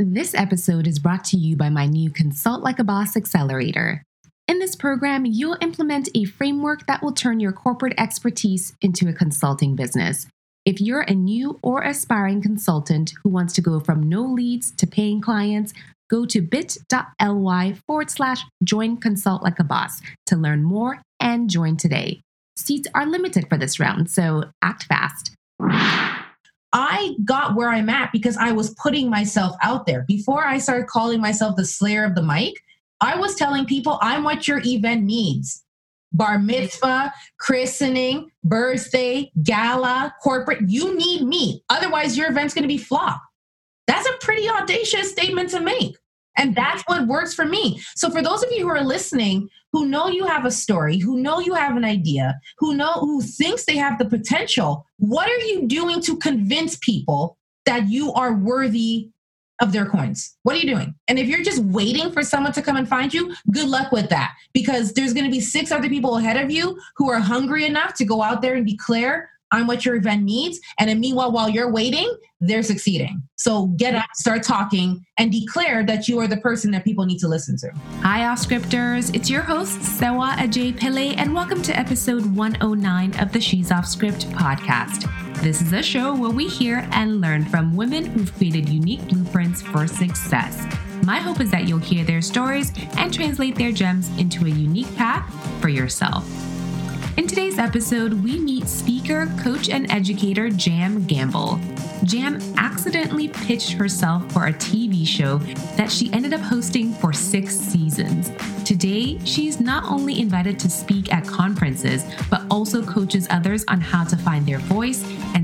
This episode is brought to you by my new Consult Like a Boss Accelerator. In this program, you'll implement a framework that will turn your corporate expertise into a consulting business. If you're a new or aspiring consultant who wants to go from no leads to paying clients, go to bit.ly forward slash join consult like a boss to learn more and join today. Seats are limited for this round, so act fast. I got where I'm at because I was putting myself out there. Before I started calling myself the slayer of the mic, I was telling people I'm what your event needs. Bar mitzvah, christening, birthday, gala, corporate, you need me. Otherwise, your event's going to be flop. That's a pretty audacious statement to make. And that's what works for me. So for those of you who are listening, who know you have a story, who know you have an idea, who know who thinks they have the potential, what are you doing to convince people that you are worthy of their coins? What are you doing? And if you're just waiting for someone to come and find you, good luck with that because there's going to be six other people ahead of you who are hungry enough to go out there and declare I'm what your event needs. And then meanwhile, while you're waiting, they're succeeding. So get up, start talking, and declare that you are the person that people need to listen to. Hi, off scripters. It's your host, Sewa Ajay Pillay, and welcome to episode 109 of the She's Off Script podcast. This is a show where we hear and learn from women who've created unique blueprints for success. My hope is that you'll hear their stories and translate their gems into a unique path for yourself. In today's episode, we meet speaker, coach, and educator Jam Gamble. Jam accidentally pitched herself for a TV show that she ended up hosting for six seasons. Today, she's not only invited to speak at conferences, but also coaches others on how to find their voice and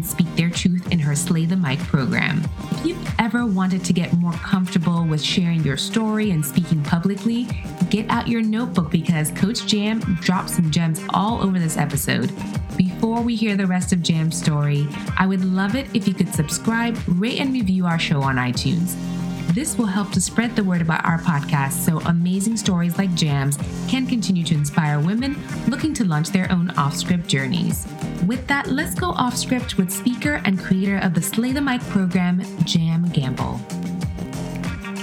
her Slay the Mic program. If you've ever wanted to get more comfortable with sharing your story and speaking publicly, get out your notebook because Coach Jam dropped some gems all over this episode. Before we hear the rest of Jam's story, I would love it if you could subscribe, rate, and review our show on iTunes. This will help to spread the word about our podcast so amazing stories like Jam's can continue to inspire women looking to launch their own off script journeys. With that, let's go off script with speaker and creator of the Slay the Mic program, Jam Gamble.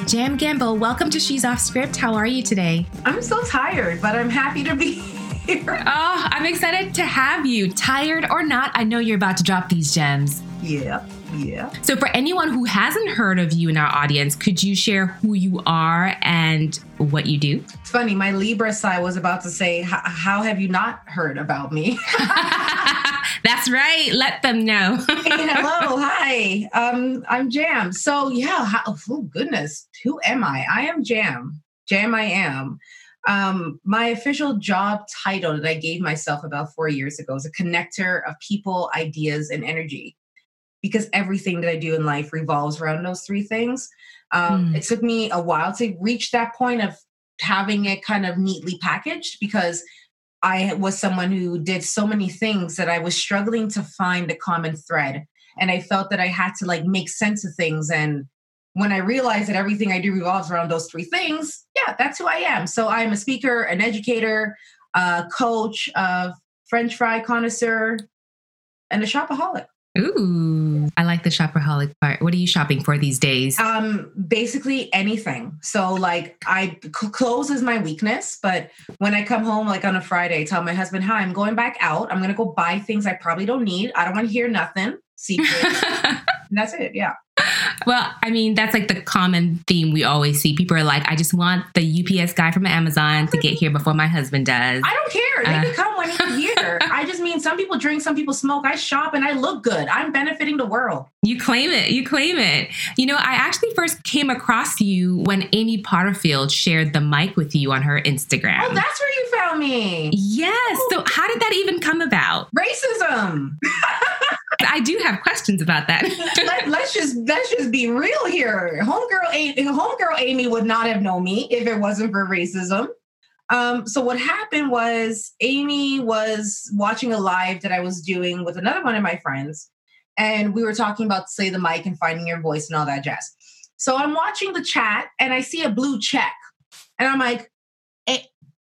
Jam Gamble, welcome to She's Off Script. How are you today? I'm so tired, but I'm happy to be here. Oh, I'm excited to have you. Tired or not, I know you're about to drop these gems. Yeah. Yeah. So, for anyone who hasn't heard of you in our audience, could you share who you are and what you do? It's funny. My Libra side was about to say, "How have you not heard about me?" That's right. Let them know. hey, hello, hi. Um, I'm Jam. So yeah. How, oh goodness, who am I? I am Jam. Jam. I am. Um, my official job title that I gave myself about four years ago is a connector of people, ideas, and energy because everything that I do in life revolves around those three things. Um, mm. It took me a while to reach that point of having it kind of neatly packaged because I was someone who did so many things that I was struggling to find a common thread. And I felt that I had to like make sense of things. And when I realized that everything I do revolves around those three things, yeah, that's who I am. So I'm a speaker, an educator, a coach, a French fry connoisseur, and a shopaholic. Ooh, I like the shopaholic part. What are you shopping for these days? Um, basically anything. So like I clothes is my weakness, but when I come home like on a Friday, I tell my husband, "Hi, I'm going back out. I'm going to go buy things I probably don't need. I don't want to hear nothing." Secret. that's it. Yeah. Well, I mean, that's like the common theme we always see. People are like, I just want the UPS guy from Amazon to get here before my husband does. I don't care. They uh, can come when he's here. I just mean some people drink, some people smoke. I shop and I look good. I'm benefiting the world. You claim it. You claim it. You know, I actually first came across you when Amy Porterfield shared the mic with you on her Instagram. Oh, that's where you found me. Yes. So how did that even come about? Racism. I do have questions about that. Let, us just let's just be real here. Homegirl, homegirl Amy would not have known me if it wasn't for racism. Um, so what happened was Amy was watching a live that I was doing with another one of my friends, and we were talking about Slay the Mic and finding your voice and all that jazz. So I'm watching the chat and I see a blue check, and I'm like,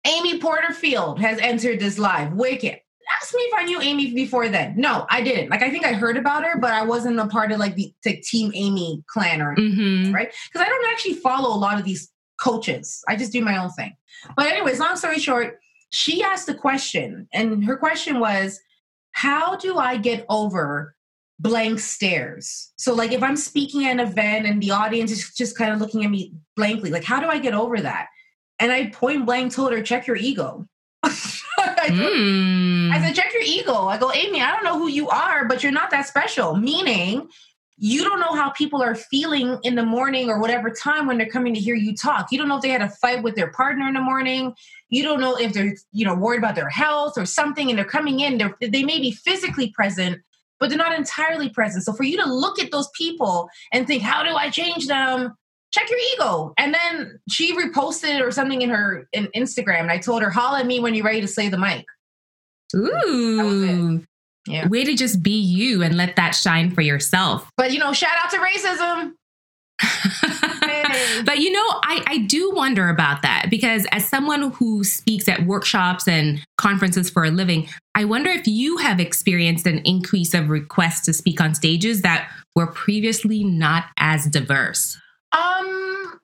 Amy Porterfield has entered this live. Wicked. Ask me if I knew Amy before then. No, I didn't. Like I think I heard about her, but I wasn't a part of like the, Team Amy clan or Mhm. right? Because I don't actually follow a lot of these coaches. I just do my own thing. But anyways, long story short, she asked a question, and her question was, "How do I get over blank stares?" So, like, if I'm speaking at an event and the audience is just kind of looking at me blankly, like, how do I get over that? And I point blank told her, "Check your ego." I Mm. I said, check your ego. I go, Amy, I don't know who you are, but you're not that special. Meaning, you don't know how people are feeling in the morning or whatever time when they're coming to hear you talk. You don't know if they had a fight with their partner in the morning. You don't know if they're, you know, worried about their health or something, and they're coming in. They're, they may be physically present, but they're not entirely present. So for you to look at those people and think, how do I change them? Check your ego. And then she reposted or something in her in Instagram, and I told her, holla at me when you're ready to slay the mic. Ooh. Yeah. Way to just be you and let that shine for yourself. But you know, shout out to racism. Hey. but you know, I, I do wonder about that because as someone who speaks at workshops and conferences for a living, I wonder if you have experienced an increase of requests to speak on stages that were previously not as diverse. Um,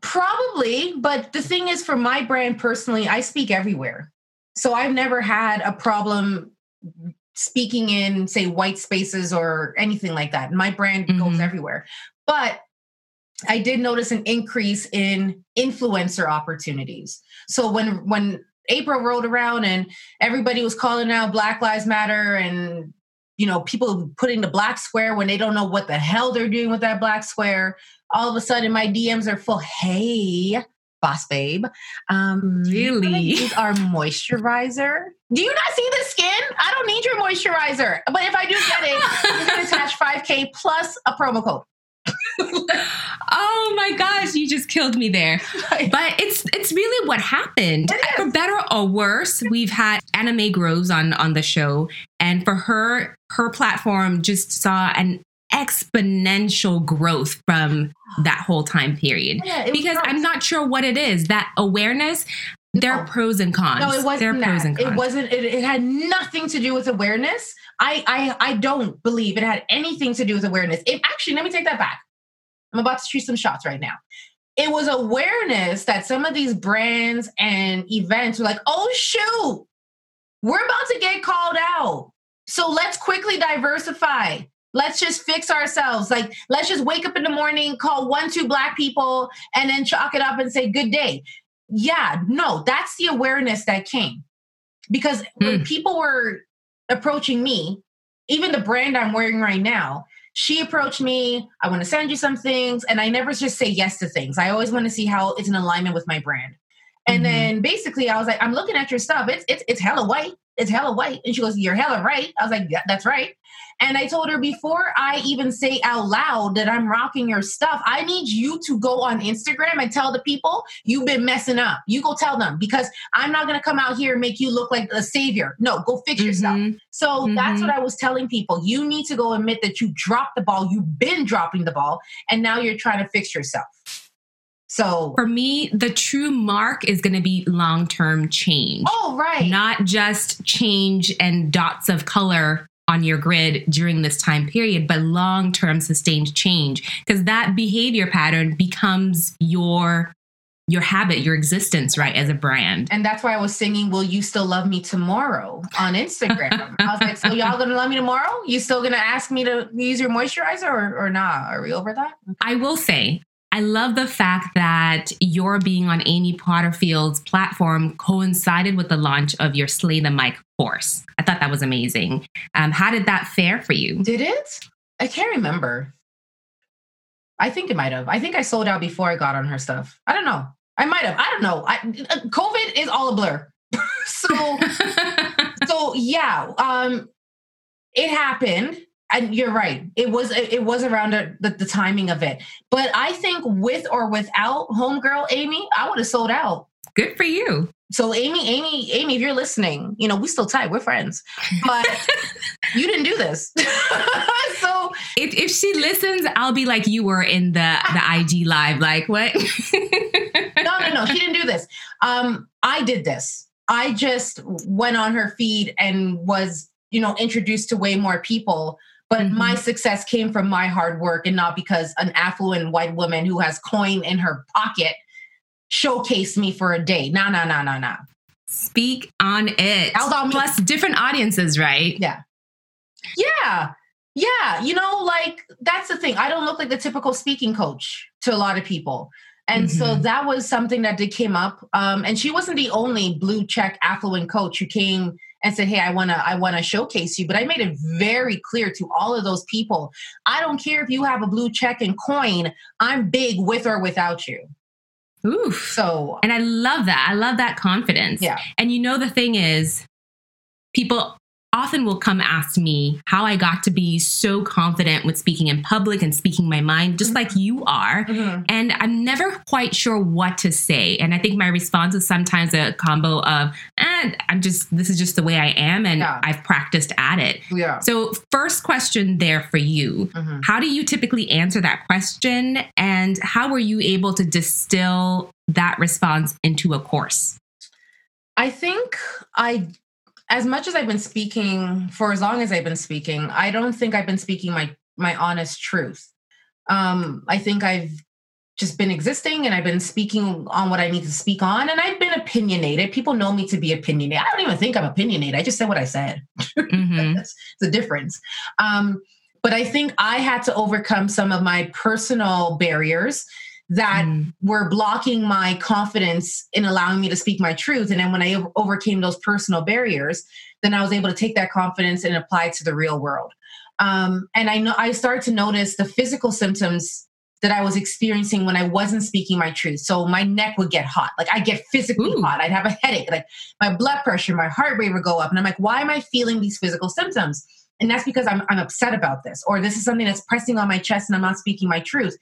probably. But the thing is, for my brand personally, I speak everywhere, so I've never had a problem speaking in, say, white spaces or anything like that. My brand goes Mhm. everywhere, but. I did notice an increase in influencer opportunities. So when when April rolled around and everybody was calling out Black Lives Matter and you know people putting the black square when they don't know what the hell they're doing with that black square, all of a sudden my DMs are full. Hey, boss babe, um, you Really? use our moisturizer? Do you not see the skin? I don't need your moisturizer, but if I do get it, you're gonna attach 5K plus a promo code. Oh my gosh, you just killed me there. But it's it's really what happened. For better or worse, we've had Anna Mae Groves on on the show, and for her, her platform just saw an exponential growth from that whole time period. Yeah, Because I'm not sure what it is. That awareness, there are pros and cons. No, it wasn't. there are wasn't pros and cons. It wasn't. It, it had nothing to do with awareness. I, I I don't believe it had anything to do with awareness. It actually, let me take that back. I'm about to shoot some shots right now. It was awareness that some of these brands and events were like, oh shoot, we're about to get called out. So let's quickly diversify. Let's just fix ourselves. Like, let's just wake up in the morning, call one, two black people, and then chalk it up and say, good day. Yeah, no, that's the awareness that came. Because when people were approaching me, even the brand I'm wearing right now, she approached me. I want to send you some things. And I never just say yes to things. I always want to see how it's in alignment with my brand. And Mhm. then basically I was like, I'm looking at your stuff. It's it's it's hella white. It's hella white. And she goes, You're hella right. I was like, yeah, that's right. And I told her before I even say out loud that I'm rocking your stuff, I need you to go on Instagram and tell the people you've been messing up. You go tell them because I'm not gonna come out here and make you look like a savior. No, go fix yourself. Mhm. So that's Mhm. what I was telling people. You need to go admit that you dropped the ball. You've been dropping the ball, and now you're trying to fix yourself. So, For me, the true mark is going to be long term change. oh right, not just change and dots of color on your grid during this time period, but long term sustained change. Because that behavior pattern becomes your your habit, your existence, right, as a brand. and that's why I was singing "Will You Still Love Me Tomorrow" on Instagram. I was like, "So y'all gonna love me tomorrow? You still gonna ask me to use your moisturizer or, or not? Are we over that?" I will say, I love the fact that your being on Amy Porterfield's platform coincided with the launch of your Slay the Mic course. I thought that was amazing. Um, how did that fare for you? Did it? I can't remember. I think it might have. I think I sold out before I got on her stuff. I don't know. I might have. I don't know. I, uh, COVID is all a blur. so so yeah, um, it happened, and you're right. It was it was around the, the, timing of it. But I think with or without homegirl Amy, I would have sold out. Good for you. So Amy, Amy, Amy, if you're listening, you know we still tight. We're friends, but you didn't do this. so If, if she listens, I'll be like you were in the the IG live. Like what? no, no, no. She didn't do this. Um, I did this. I just went on her feed and was, you know, introduced to way more people. But mm-hmm. my success came from my hard work and not because an affluent white woman who has coin in her pocket showcased me for a day. No, no, no, no, no. Speak on it. Plus different audiences, right? Yeah. Yeah. Yeah. You know, like that's the thing. I don't look like the typical speaking coach to a lot of people. And mm-hmm. so that was something that did came up. Um, and she wasn't the only blue check affluent coach who came and said, "Hey, I want to I want to showcase you." But I made it very clear to all of those people, I don't care if you have a blue check and coin, I'm big with or without you. Ooh. So, and I love that. I love that confidence. Yeah. And you know the thing is people often will come ask me how I got to be so confident with speaking in public and speaking my mind, just mm-hmm. like you are. Mm-hmm. And I'm never quite sure what to say. And I think my response is sometimes a combo of, and eh, I'm just, this is just the way I am. And yeah. I've practiced at it. Yeah. So, first question there for you mm-hmm. How do you typically answer that question? And how were you able to distill that response into a course? I think I as much as I've been speaking for as long as I've been speaking, I don't think I've been speaking my my honest truth. Um, I think I've just been existing and I've been speaking on what I need to speak on, and I've been opinionated. People know me to be opinionated. I don't even think I'm opinionated. I just said what I said. Mm-hmm. That's the difference. Um, but I think I had to overcome some of my personal barriers that mm. were blocking my confidence in allowing me to speak my truth. And then when I overcame those personal barriers, then I was able to take that confidence and apply it to the real world. Um, and I know I started to notice the physical symptoms that I was experiencing when I wasn't speaking my truth. So my neck would get hot. Like I get physically Ooh. hot. I'd have a headache. Like my blood pressure, my heart rate would go up. And I'm like, why am I feeling these physical symptoms? And that's because I'm, I'm upset about this, or this is something that's pressing on my chest and I'm not speaking my truth.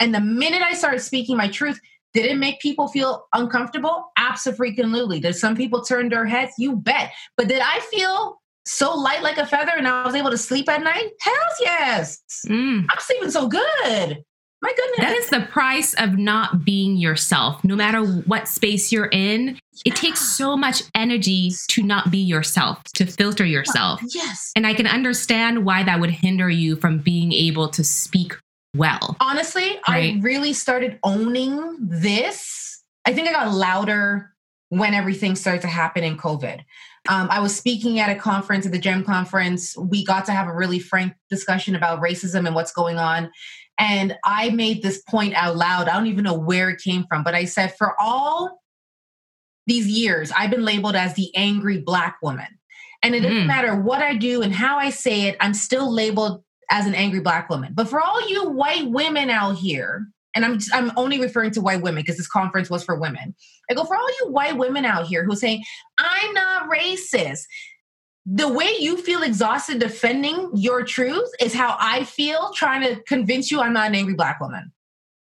And the minute I started speaking my truth, did it make people feel uncomfortable? Absolutely. Did some people turn their heads? You bet. But did I feel so light like a feather and I was able to sleep at night? Hell yes. Mm. I'm sleeping so good. My goodness. That is the price of not being yourself. No matter what space you're in, it takes so much energy to not be yourself, to filter yourself. Yes. And I can understand why that would hinder you from being able to speak well. Honestly, right? I really started owning this. I think I got louder when everything started to happen in COVID. Um, I was speaking at a conference at the GEM conference. We got to have a really frank discussion about racism and what's going on. And I made this point out loud. I don't even know where it came from, but I said, for all these years, I've been labeled as the angry Black woman. And it doesn't mm. matter what I do and how I say it, I'm still labeled as an angry black woman. But for all you white women out here, and I'm I'm only referring to white women because this conference was for women. I go for all you white women out here who say I'm not racist. The way you feel exhausted defending your truth is how I feel trying to convince you I'm not an angry black woman.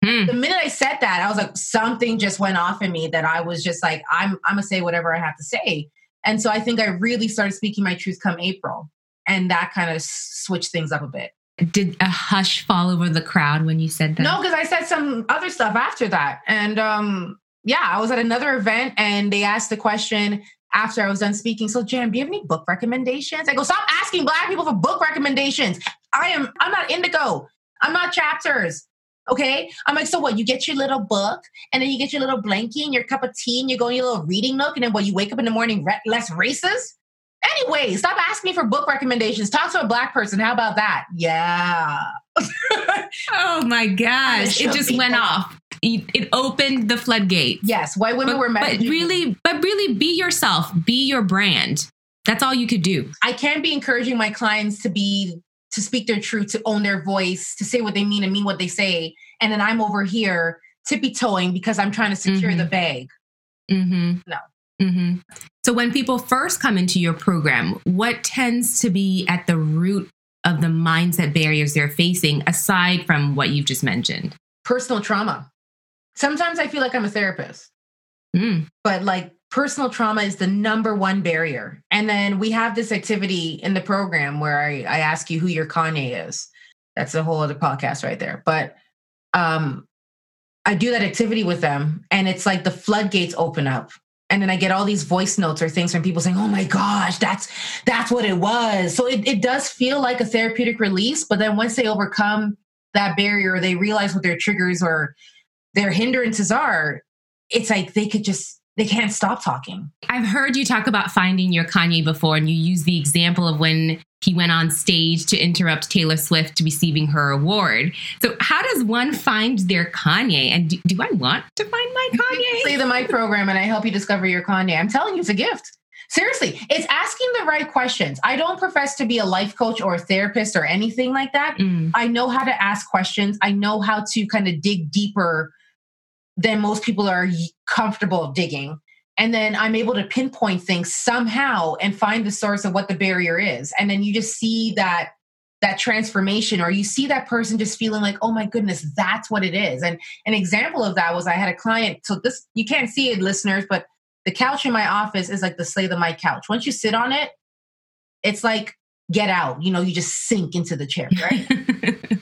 Hmm. The minute I said that, I was like, something just went off in me that I was just like, I'm I'm gonna say whatever I have to say. And so I think I really started speaking my truth come April and that kind of switched things up a bit. Did a hush fall over the crowd when you said that? No, because I said some other stuff after that. And um, yeah, I was at another event and they asked the question after I was done speaking. So, Jam, do you have any book recommendations? I go, stop asking black people for book recommendations. I am, I'm not indigo. I'm not chapters. Okay. I'm like, so what? You get your little book and then you get your little blankie and your cup of tea and you go in your little reading nook. And then what? You wake up in the morning re- less racist? Anyway, stop asking me for book recommendations. Talk to a black person. How about that? Yeah. oh my gosh. It just went off. It opened the floodgate. Yes, white women but, were But really, but really be yourself. Be your brand. That's all you could do. I can't be encouraging my clients to be to speak their truth, to own their voice, to say what they mean and mean what they say. And then I'm over here tippy toeing because I'm trying to secure mm-hmm. the bag. Mm-hmm. No. Mm-hmm. So, when people first come into your program, what tends to be at the root of the mindset barriers they're facing, aside from what you've just mentioned? Personal trauma. Sometimes I feel like I'm a therapist, mm. but like personal trauma is the number one barrier. And then we have this activity in the program where I, I ask you who your Kanye is. That's a whole other podcast right there. But um, I do that activity with them, and it's like the floodgates open up and then I get all these voice notes or things from people saying, "Oh my gosh, that's that's what it was." So it, it does feel like a therapeutic release, but then once they overcome that barrier, they realize what their triggers or their hindrances are, it's like they could just they can't stop talking. I've heard you talk about finding your Kanye before, and you use the example of when he went on stage to interrupt Taylor Swift to receiving her award. So, how does one find their Kanye? And do, do I want to find my Kanye? Slay the Mic program, and I help you discover your Kanye. I'm telling you, it's a gift. Seriously, it's asking the right questions. I don't profess to be a life coach or a therapist or anything like that. Mm. I know how to ask questions. I know how to kind of dig deeper than most people are comfortable digging and then i'm able to pinpoint things somehow and find the source of what the barrier is. And then you just see that that transformation or you see that person just feeling like oh my goodness that's what it is. And an example of that was i had a client so this you can't see it listeners but the couch in my office is like the slay the mic couch. Once you sit on it it's like get out you know you just sink into the chair right?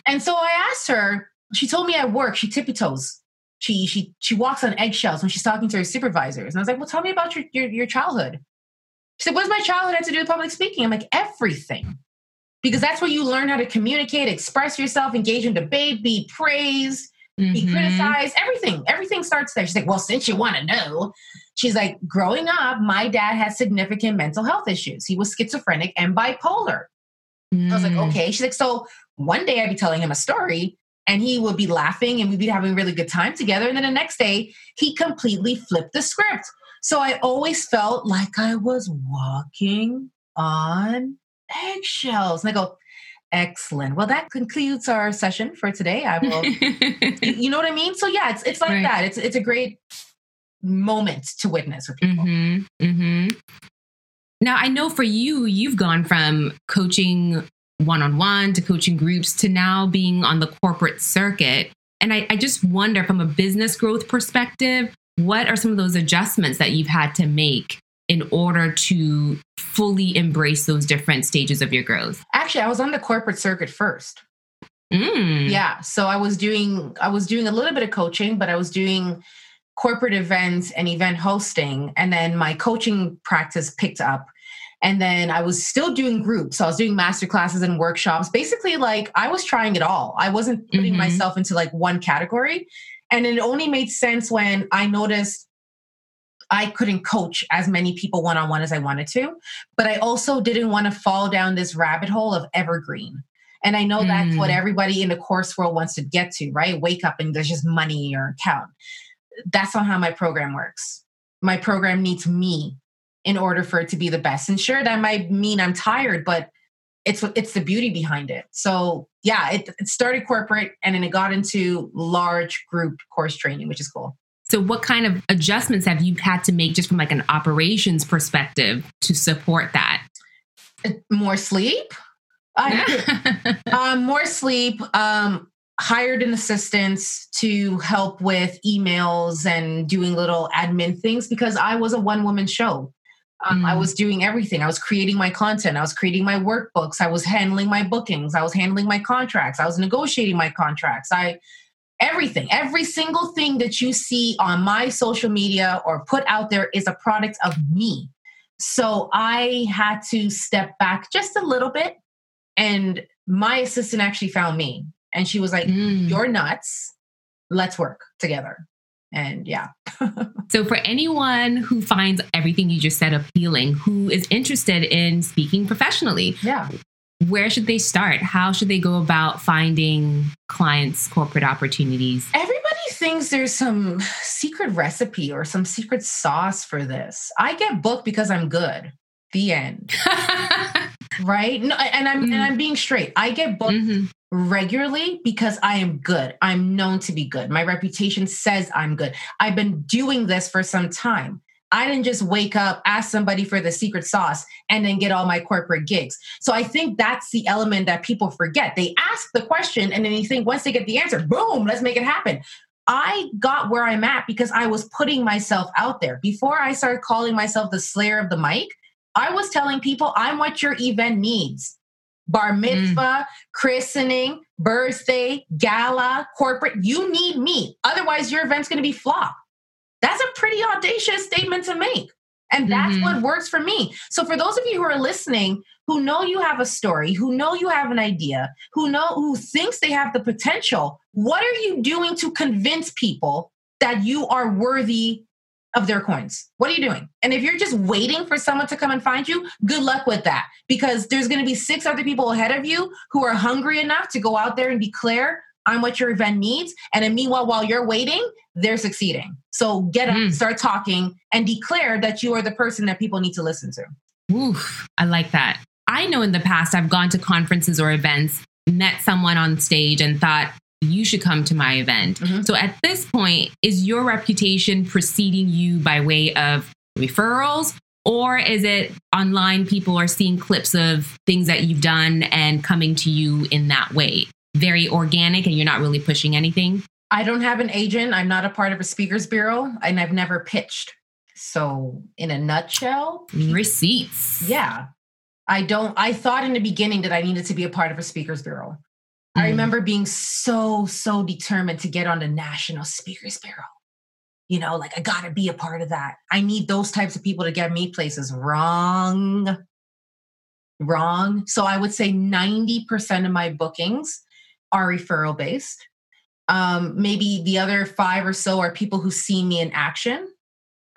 And so i asked her she told me at work she tippy toes she she she walks on eggshells when she's talking to her supervisors. And I was like, well, tell me about your your, your childhood. She said, what does my childhood have to do with public speaking? I'm like, everything. Because that's where you learn how to communicate, express yourself, engage in debate, be praised, mm-hmm. be criticized, everything. Everything starts there. She's like, well, since you want to know, she's like, growing up, my dad had significant mental health issues. He was schizophrenic and bipolar. Mm. I was like, mm. okay. She's like, so one day I'd be telling him a story and he would be laughing and we'd be having a really good time together. And then the next day, he completely flipped the script. So I always felt like I was walking on eggshells. And I go, excellent. Well, that concludes our session for today. I will, you know what I mean? So yeah, it's it's like right. that. It's it's a great moment to witness with people. Mm-hmm. Mm-hmm. Now I know for you, you've gone from coaching one on one to coaching groups to now being on the corporate circuit. And I, I, just wonder from a business growth perspective, what are some of those adjustments that you've had to make in order to fully embrace those different stages of your growth? Actually, I was on the corporate circuit first. Mm. Yeah. So I was doing I was doing a little bit of coaching, but I was doing corporate events and event hosting. And then my coaching practice picked up and then I was still doing groups. So I was doing master classes and workshops. Basically, like I was trying it all. I wasn't putting mm-hmm. myself into like one category. And it only made sense when I noticed I couldn't coach as many people one on one as I wanted to. But I also didn't want to fall down this rabbit hole of evergreen. And I know mm. that's what mm. everybody in the course world wants to get to, right? Wake up and there's just money in your account. That's not how my program works. My program needs me in order for it to be the best. And sure, that might mean I'm tired, but it's it's the beauty behind it. So yeah, it, it started corporate and then it got into large group course training, which is cool. So what kind of adjustments have you had to make just from like an operations perspective to support that? Uh, more sleep. um, more sleep. Um, hired an assistant to help with emails and doing little admin things because I was a one woman show. Um, mm. I was doing everything. I was creating my content. I was creating my workbooks. I was handling my bookings. I was handling my contracts. I was negotiating my contracts. I everything, every single thing that you see on my social media or put out there is a product of me. So I had to step back just a little bit. And my assistant actually found me and she was like, mm. You're nuts. Let's work together and yeah. so, for anyone who finds everything you just said appealing, who is interested in speaking professionally, yeah, where should they start? How should they go about finding clients, corporate opportunities? Everybody thinks there's some secret recipe or some secret sauce for this. I get booked because I'm good. The end. right? No, and I'm mm-hmm. and I'm being straight. I get booked mm-hmm regularly because I am good. I'm known to be good. My reputation says I'm good. I've been doing this for some time. I didn't just wake up, ask somebody for the secret sauce, and then get all my corporate gigs. So I think that's the element that people forget. They ask the question, and then they think once they get the answer, boom, let's make it happen. I got where I'm at because I was putting myself out there. Before I started calling myself the slayer of the mic, I was telling people I'm what your event needs bar mm. mitzvah, mm. christening, birthday, gala, corporate. You need me. Otherwise, your event's going to be flop. That's a pretty audacious statement to make. And that's mm-hmm. what works for me. So for those of you who are listening, who know you have a story, who know you have an idea, who know who thinks they have the potential, what are you doing to convince people that you are worthy of their coins? What are you doing? And if you're just waiting for someone to come and find you, good luck with that because there's going to be six other people ahead of you who are hungry enough to go out there and declare I'm what your event needs. And then meanwhile, while you're waiting, they're succeeding. So get up, mm. start talking, and declare that you are the person that people need to listen to. Oof, I like that. I know in the past I've gone to conferences or events, met someone on stage, and thought, you should come to my event. Mm-hmm. So at this point, is your reputation preceding you by way of referrals? Or is it online people are seeing clips of things that you've done and coming to you in that way? very organic and you're not really pushing anything? I don't have an agent. I'm not a part of a speakers bureau and I've never pitched. So, in a nutshell, receipts. Yeah. I don't, I thought in the beginning that I needed to be a part of a speakers bureau. Mm. I remember being so, so determined to get on the National Speakers Bureau. You know, like I got to be a part of that. I need those types of people to get me places. Wrong. Wrong. So I would say 90% of my bookings are referral based. Um, maybe the other five or so are people who see me in action,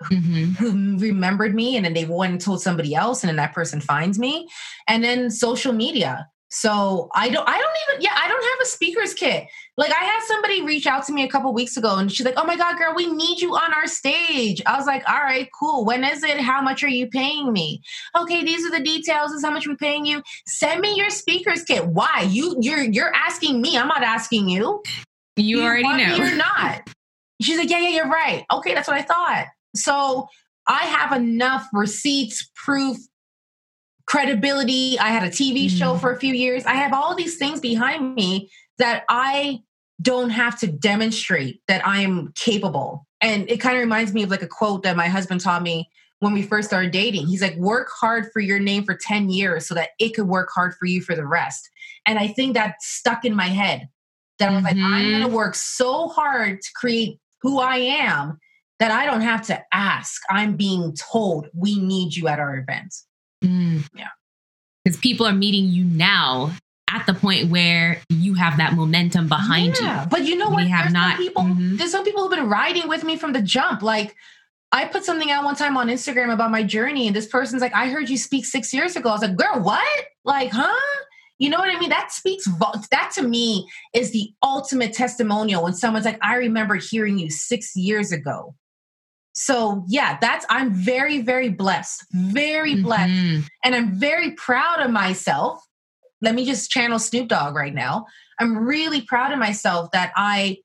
mm-hmm. who remembered me, and then they went and told somebody else, and then that person finds me. And then social media. So I don't I don't even yeah, I don't have a speaker's kit. Like I had somebody reach out to me a couple weeks ago and she's like, "Oh my god, girl, we need you on our stage." I was like, "All right, cool. When is it? How much are you paying me?" "Okay, these are the details. This is how much we're paying you. Send me your speaker's kit." Why? You you're you're asking me. I'm not asking you. You, you already know. You're not. She's like, "Yeah, yeah, you're right." Okay, that's what I thought. So, I have enough receipts, proof, credibility. I had a TV mm. show for a few years. I have all these things behind me that I don't have to demonstrate that I am capable. And it kind of reminds me of like a quote that my husband taught me when we first started dating. He's like, work hard for your name for 10 years so that it could work hard for you for the rest. And I think that stuck in my head that I was mm-hmm. like, I'm going to mm-hmm. work so hard to create who I am that I don't have to ask. I'm being told we need you at our events. Mm. Yeah. Because people are meeting you now at the point where you have that momentum behind yeah. you. But you know what? We have there's not. Some people, mm-hmm. There's some people who've been riding with me from the jump. Like I put something out one time on Instagram about my journey, and this person's like, "I heard you speak six years ago." I was like, "Girl, what? Like, huh?" You know what I mean? That speaks. That to me is the ultimate testimonial when someone's like, "I remember hearing you six years ago." So, yeah, that's, I'm very, very blessed, very blessed. Mm-hmm. And I'm very proud of myself. Let me just channel Snoop Dogg right now. I'm really proud of myself that I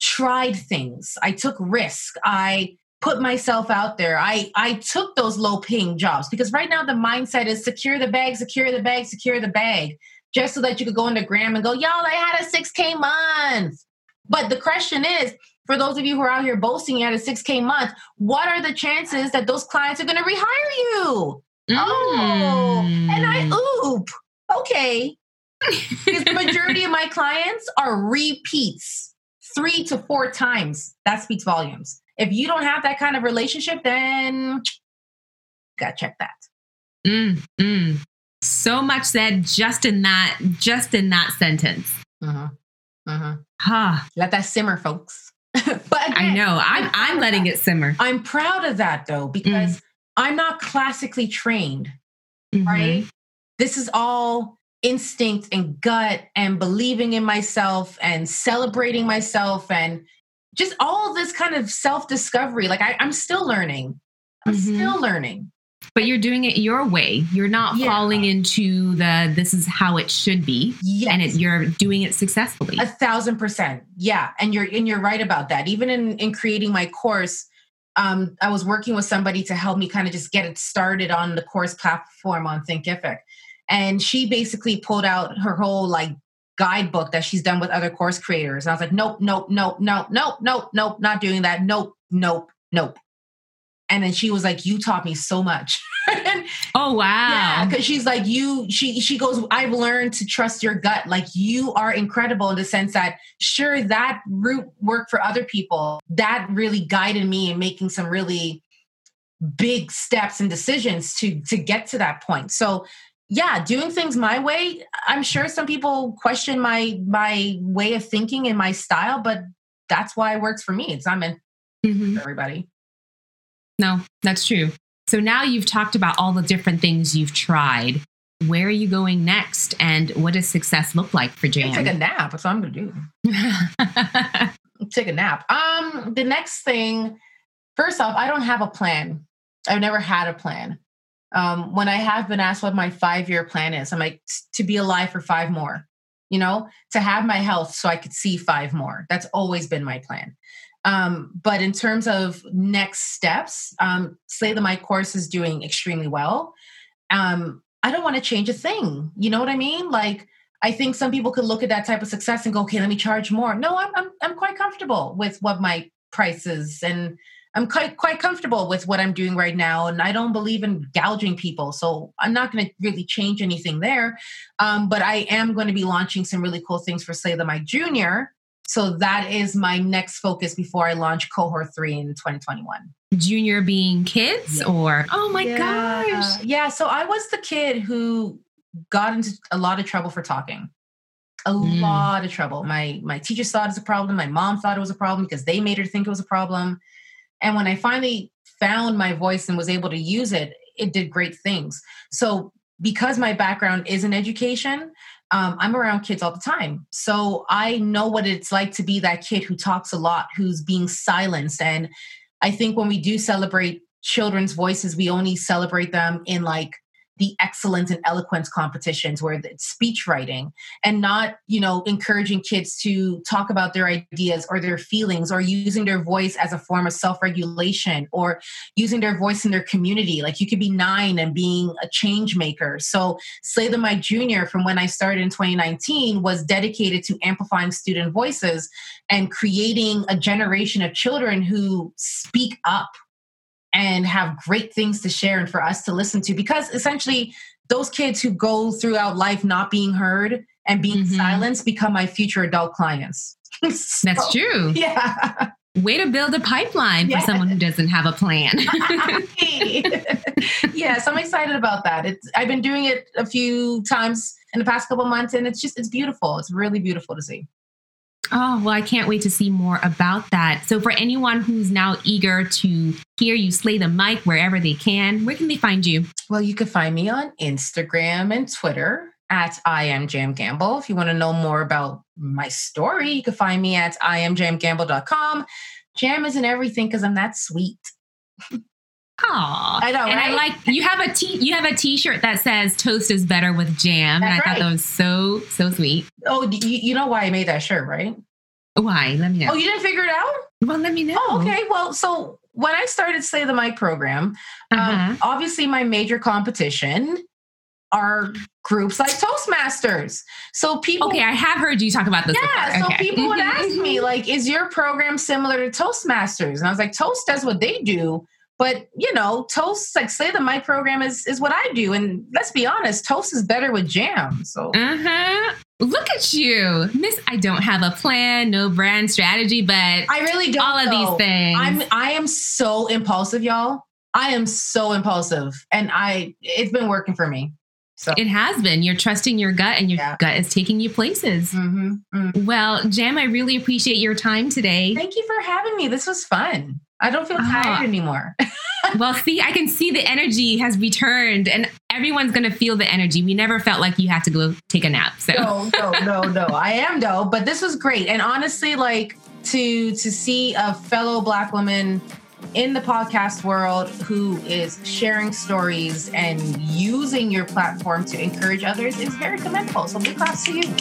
tried things, I took risk, I put myself out there. I, I took those low paying jobs because right now the mindset is secure the bag, secure the bag, secure the bag, just so that you could go into Gram and go, y'all, I had a 6K month. But the question is, for those of you who are out here boasting you had a 6K month, what are the chances that those clients are going to rehire you? Mm. Oh, and I mm. oop. Okay. because the majority of my clients are repeats three to four times. That speaks volumes. If you don't have that kind of relationship, then gotta check that. Mm, mm. So much said just in that, just in that sentence. Uh-huh. Uh-huh. Huh. Let that simmer, folks. but again, I know I'm, I'm, letting it simmer. I'm proud of that though, because mm. I'm not classically trained, mm-hmm. right? This is all instinct and gut and believing in myself and celebrating myself and just all this kind of self discovery. Like I, am still learning. I'm mm-hmm. still learning but you're doing it your way. You're not yeah. falling into the this is how it should be, yes. and it, you're doing it successfully. A thousand percent, yeah. And you're and you're right about that. Even in in creating my course, um, I was working with somebody to help me kind of just get it started on the course platform on Thinkific, and she basically pulled out her whole like guidebook that she's done with other course creators. And I was like, nope, nope, nope, nope, nope, nope, nope, not doing that. Nope, nope, nope. And then she was like, You taught me so much. and oh wow. Yeah, because she's like you. She she goes. I've learned to trust your gut. Like you are incredible in the sense that sure that route worked for other people. That really guided me in making some really big steps and decisions to to get to that point. So yeah, doing things my way. I'm sure some people question my my way of thinking and my style, but that's why it works for me. It's not meant mm-hmm. for everybody. No, that's true. So now you've talked about all the different things you've tried. Where are you going next? And what does success look like for Jam? Take a nap. That's what I'm gonna do. take a nap. Um, the next thing, first off, I don't have a plan. I've never had a plan. Um, when I have been asked what my five year plan is, I'm like, to be alive for five more, you know, to have my health so I could see five more. That's always been my plan. Um, but in terms of next steps, um, Slay the Mic course is doing extremely well. Um, I don't want to change a thing. You know what I mean? Like, I think some people could look at that type of success and go, okay, let me charge more. No, I'm, I'm, I'm quite comfortable with what my price is and I'm quite quite comfortable with what I'm doing right now, and I don't believe in gouging people, so I'm not going to really change anything there. Um, but I am going to be launching some really cool things for Slay the Mic Junior. So that is my next focus before I launch cohort three in 2021. Junior being kids, yeah. or oh my yeah. gosh, yeah. So I was the kid who got into a lot of trouble for talking a mm. lot of trouble. My my teachers thought it was a problem. My mom thought it was a problem because they made her think it was a problem. And when I finally found my voice and was able to use it, it did great things. So, because my background is in education, um, I'm around kids all the time. So, I know what it's like to be that kid who talks a lot, who's being silenced. And I think when we do celebrate children's voices, we only celebrate them in like the excellence and eloquence competitions where it's speech writing and not you know encouraging kids to talk about their ideas or their feelings or using their voice as a form of self-regulation or using their voice in their community. Like you could be nine and being a change maker. So slay the mic junior from when i started in 2019 was dedicated to amplifying student voices and creating a generation of children who speak up and have great things to share and for us to listen to because essentially those kids who go throughout life not being heard and being mm-hmm. silenced become my future adult clients. so, That's true. Yeah. Way to build a pipeline for someone who doesn't have a plan. yes, I'm excited about that. It's I've been doing it a few times in the past couple months and it's just it's beautiful. It's really beautiful to see. Oh, well, I can't wait to see more about that. So, for anyone who's now eager to hear you slay the mic wherever they can, where can they find you? Well, you can find me on Instagram and Twitter at I am Jam Gamble. If you want to know more about my story, you can find me at IamJamGamble.com. Jam isn't everything because I'm that sweet. Aw, I know, and right? I like you have a t you have a T-shirt that says "Toast is better with jam," That's and I right. thought that was so so sweet. Oh, you, you know why I made that shirt, right? Why? Let me know. Oh, you didn't figure it out? Well, let me know. Oh, okay. Well, so when I started Slay the Mic program, um, uh-huh. um, obviously my major competition are groups like Toastmasters. So people Okay, I have heard you talk about this. Yeah, before. so okay. people would ask me, like, is your program similar to Toastmasters? And I was like, Toast does what they do, but you know, toast like Slay the Mic program is is what I do, and let's be honest, toast is better with jam. So, uh-huh. look at you, Miss. I don't have a plan, no brand strategy, but I really don't. All of know. these things. I'm I am so impulsive, y'all. I am so impulsive, and I it's been working for me. So. It has been. You're trusting your gut, and your yeah. gut is taking you places. Mm-hmm. Mm-hmm. Well, Jam, I really appreciate your time today. Thank you for having me. This was fun. I don't feel tired uh-huh. anymore. well, see, I can see the energy has returned and everyone's going to feel the energy. We never felt like you had to go take a nap. So No, no, no, no. I am though, but this was great. And honestly, like to to see a fellow black woman in the podcast world who is sharing stories and using your platform to encourage others is very commendable. So big claps to you.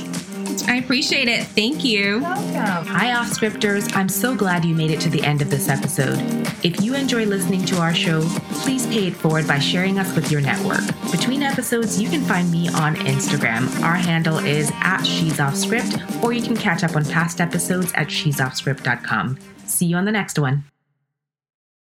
I appreciate it. Thank you. Welcome. Hi, off scripters. I'm so glad you made it to the end of this episode. If you enjoy listening to our show, please pay it forward by sharing us with your network. Between episodes, you can find me on Instagram. Our handle is at She's Off Script, or you can catch up on past episodes at she'soffscript.com. See you on the next one.